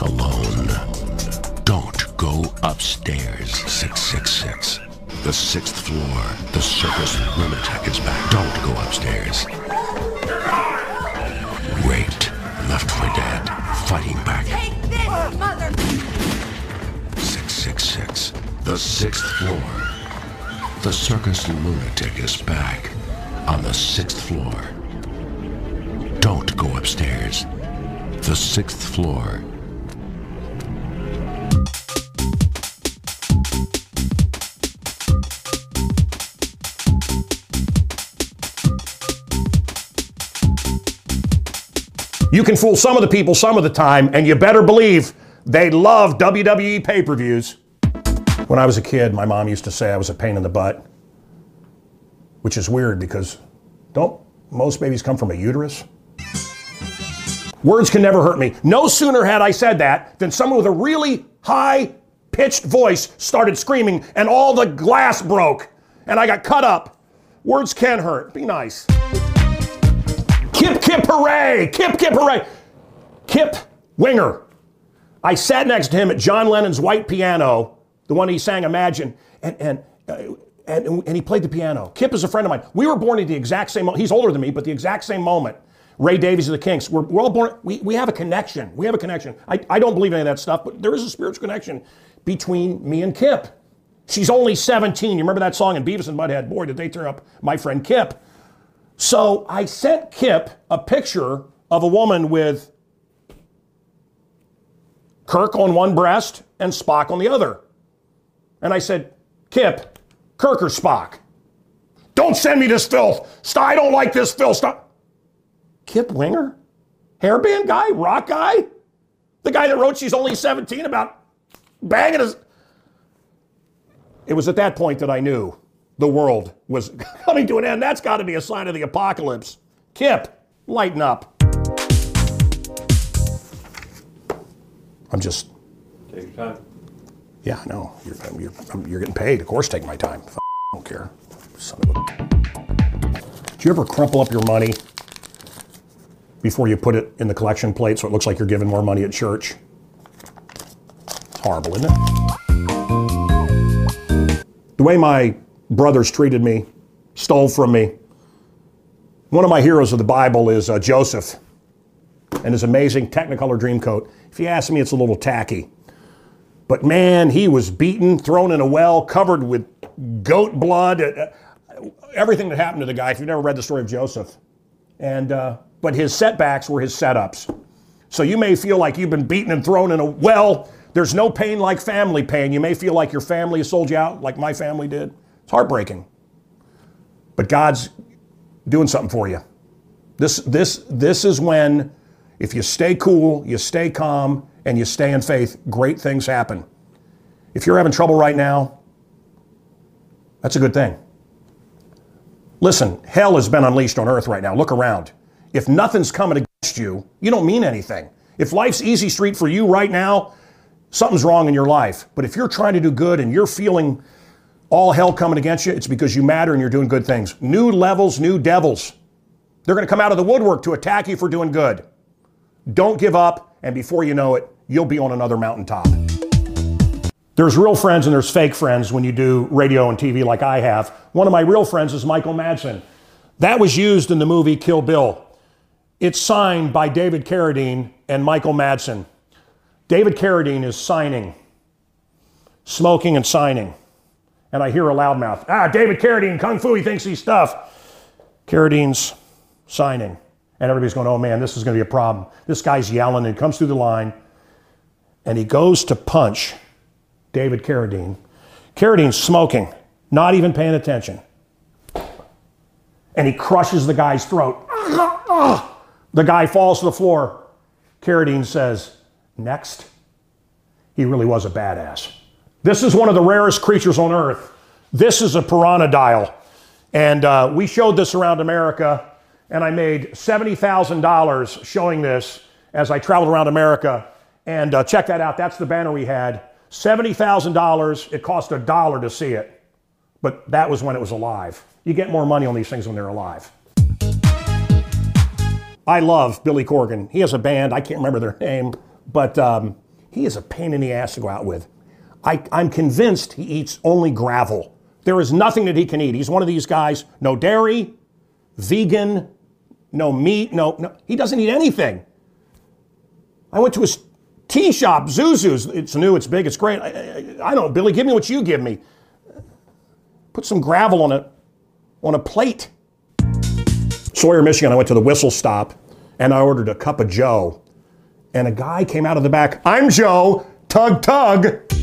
alone. Don't go upstairs. 666. The sixth floor. The circus lunatic is back. Don't go upstairs. Raped. Left for dead. Fighting back. Take this, mother! 666. The sixth floor. The circus lunatic is back. On the sixth floor. Don't go upstairs. The sixth floor. You can fool some of the people some of the time, and you better believe they love WWE pay per views. When I was a kid, my mom used to say I was a pain in the butt, which is weird because don't most babies come from a uterus? Words can never hurt me. No sooner had I said that than someone with a really high pitched voice started screaming, and all the glass broke, and I got cut up. Words can hurt. Be nice. Kip, Kip, hooray! Kip, Kip, hooray! Kip Winger. I sat next to him at John Lennon's white piano, the one he sang Imagine, and, and, uh, and, and he played the piano. Kip is a friend of mine. We were born at the exact same moment. He's older than me, but the exact same moment. Ray Davies of the Kinks. We're, we're all born, we, we have a connection. We have a connection. I, I don't believe any of that stuff, but there is a spiritual connection between me and Kip. She's only 17. You remember that song in Beavis and Butthead? Boy, did they turn up my friend Kip. So I sent Kip a picture of a woman with Kirk on one breast and Spock on the other. And I said, Kip, Kirk or Spock? Don't send me this filth. I don't like this filth. Stop. Kip Winger? Hairband guy? Rock guy? The guy that wrote She's Only 17 about banging his. It was at that point that I knew the world was coming to an end. That's got to be a sign of the apocalypse. Kip, lighten up. I'm just, Take your time. yeah, I know. You're, you're, you're getting paid. Of course, take my time. I don't care. Son of a. Do you ever crumple up your money before you put it in the collection plate so it looks like you're giving more money at church? It's horrible, isn't it? The way my brothers treated me, stole from me. One of my heroes of the Bible is uh, Joseph and his amazing Technicolor Dreamcoat. If you ask me, it's a little tacky. But man, he was beaten, thrown in a well, covered with goat blood, uh, everything that happened to the guy. If you've never read the story of Joseph, and uh, but his setbacks were his setups. So you may feel like you've been beaten and thrown in a well. There's no pain like family pain. You may feel like your family has sold you out, like my family did. It's heartbreaking. But God's doing something for you. This, this, this is when, if you stay cool, you stay calm, and you stay in faith, great things happen. If you're having trouble right now, that's a good thing. Listen, hell has been unleashed on earth right now. Look around. If nothing's coming against you, you don't mean anything. If life's easy street for you right now, something's wrong in your life. But if you're trying to do good and you're feeling all hell coming against you, it's because you matter and you're doing good things. New levels, new devils. They're going to come out of the woodwork to attack you for doing good. Don't give up, and before you know it, you'll be on another mountaintop. There's real friends and there's fake friends when you do radio and TV like I have. One of my real friends is Michael Madsen. That was used in the movie Kill Bill. It's signed by David Carradine and Michael Madsen. David Carradine is signing, smoking and signing. And I hear a loudmouth, ah, David Carradine, Kung Fu, he thinks he's tough. Carradine's signing. And everybody's going, oh man, this is going to be a problem. This guy's yelling and comes through the line and he goes to punch David Carradine. Carradine's smoking, not even paying attention. And he crushes the guy's throat. The guy falls to the floor. Carradine says, Next. He really was a badass. This is one of the rarest creatures on earth. This is a piranodile. And uh, we showed this around America, and I made $70,000 showing this as I traveled around America. And uh, check that out. That's the banner we had. $70,000. It cost a dollar to see it. But that was when it was alive. You get more money on these things when they're alive. I love Billy Corgan. He has a band, I can't remember their name, but um, he is a pain in the ass to go out with. I, I'm convinced he eats only gravel. There is nothing that he can eat. He's one of these guys, no dairy, vegan, no meat, no, no he doesn't eat anything. I went to his tea shop, Zuzu's. It's new, it's big, it's great. I, I, I don't Billy, give me what you give me. Put some gravel on a, on a plate. Sawyer, Michigan, I went to the whistle stop and I ordered a cup of Joe. And a guy came out of the back, I'm Joe, tug, tug.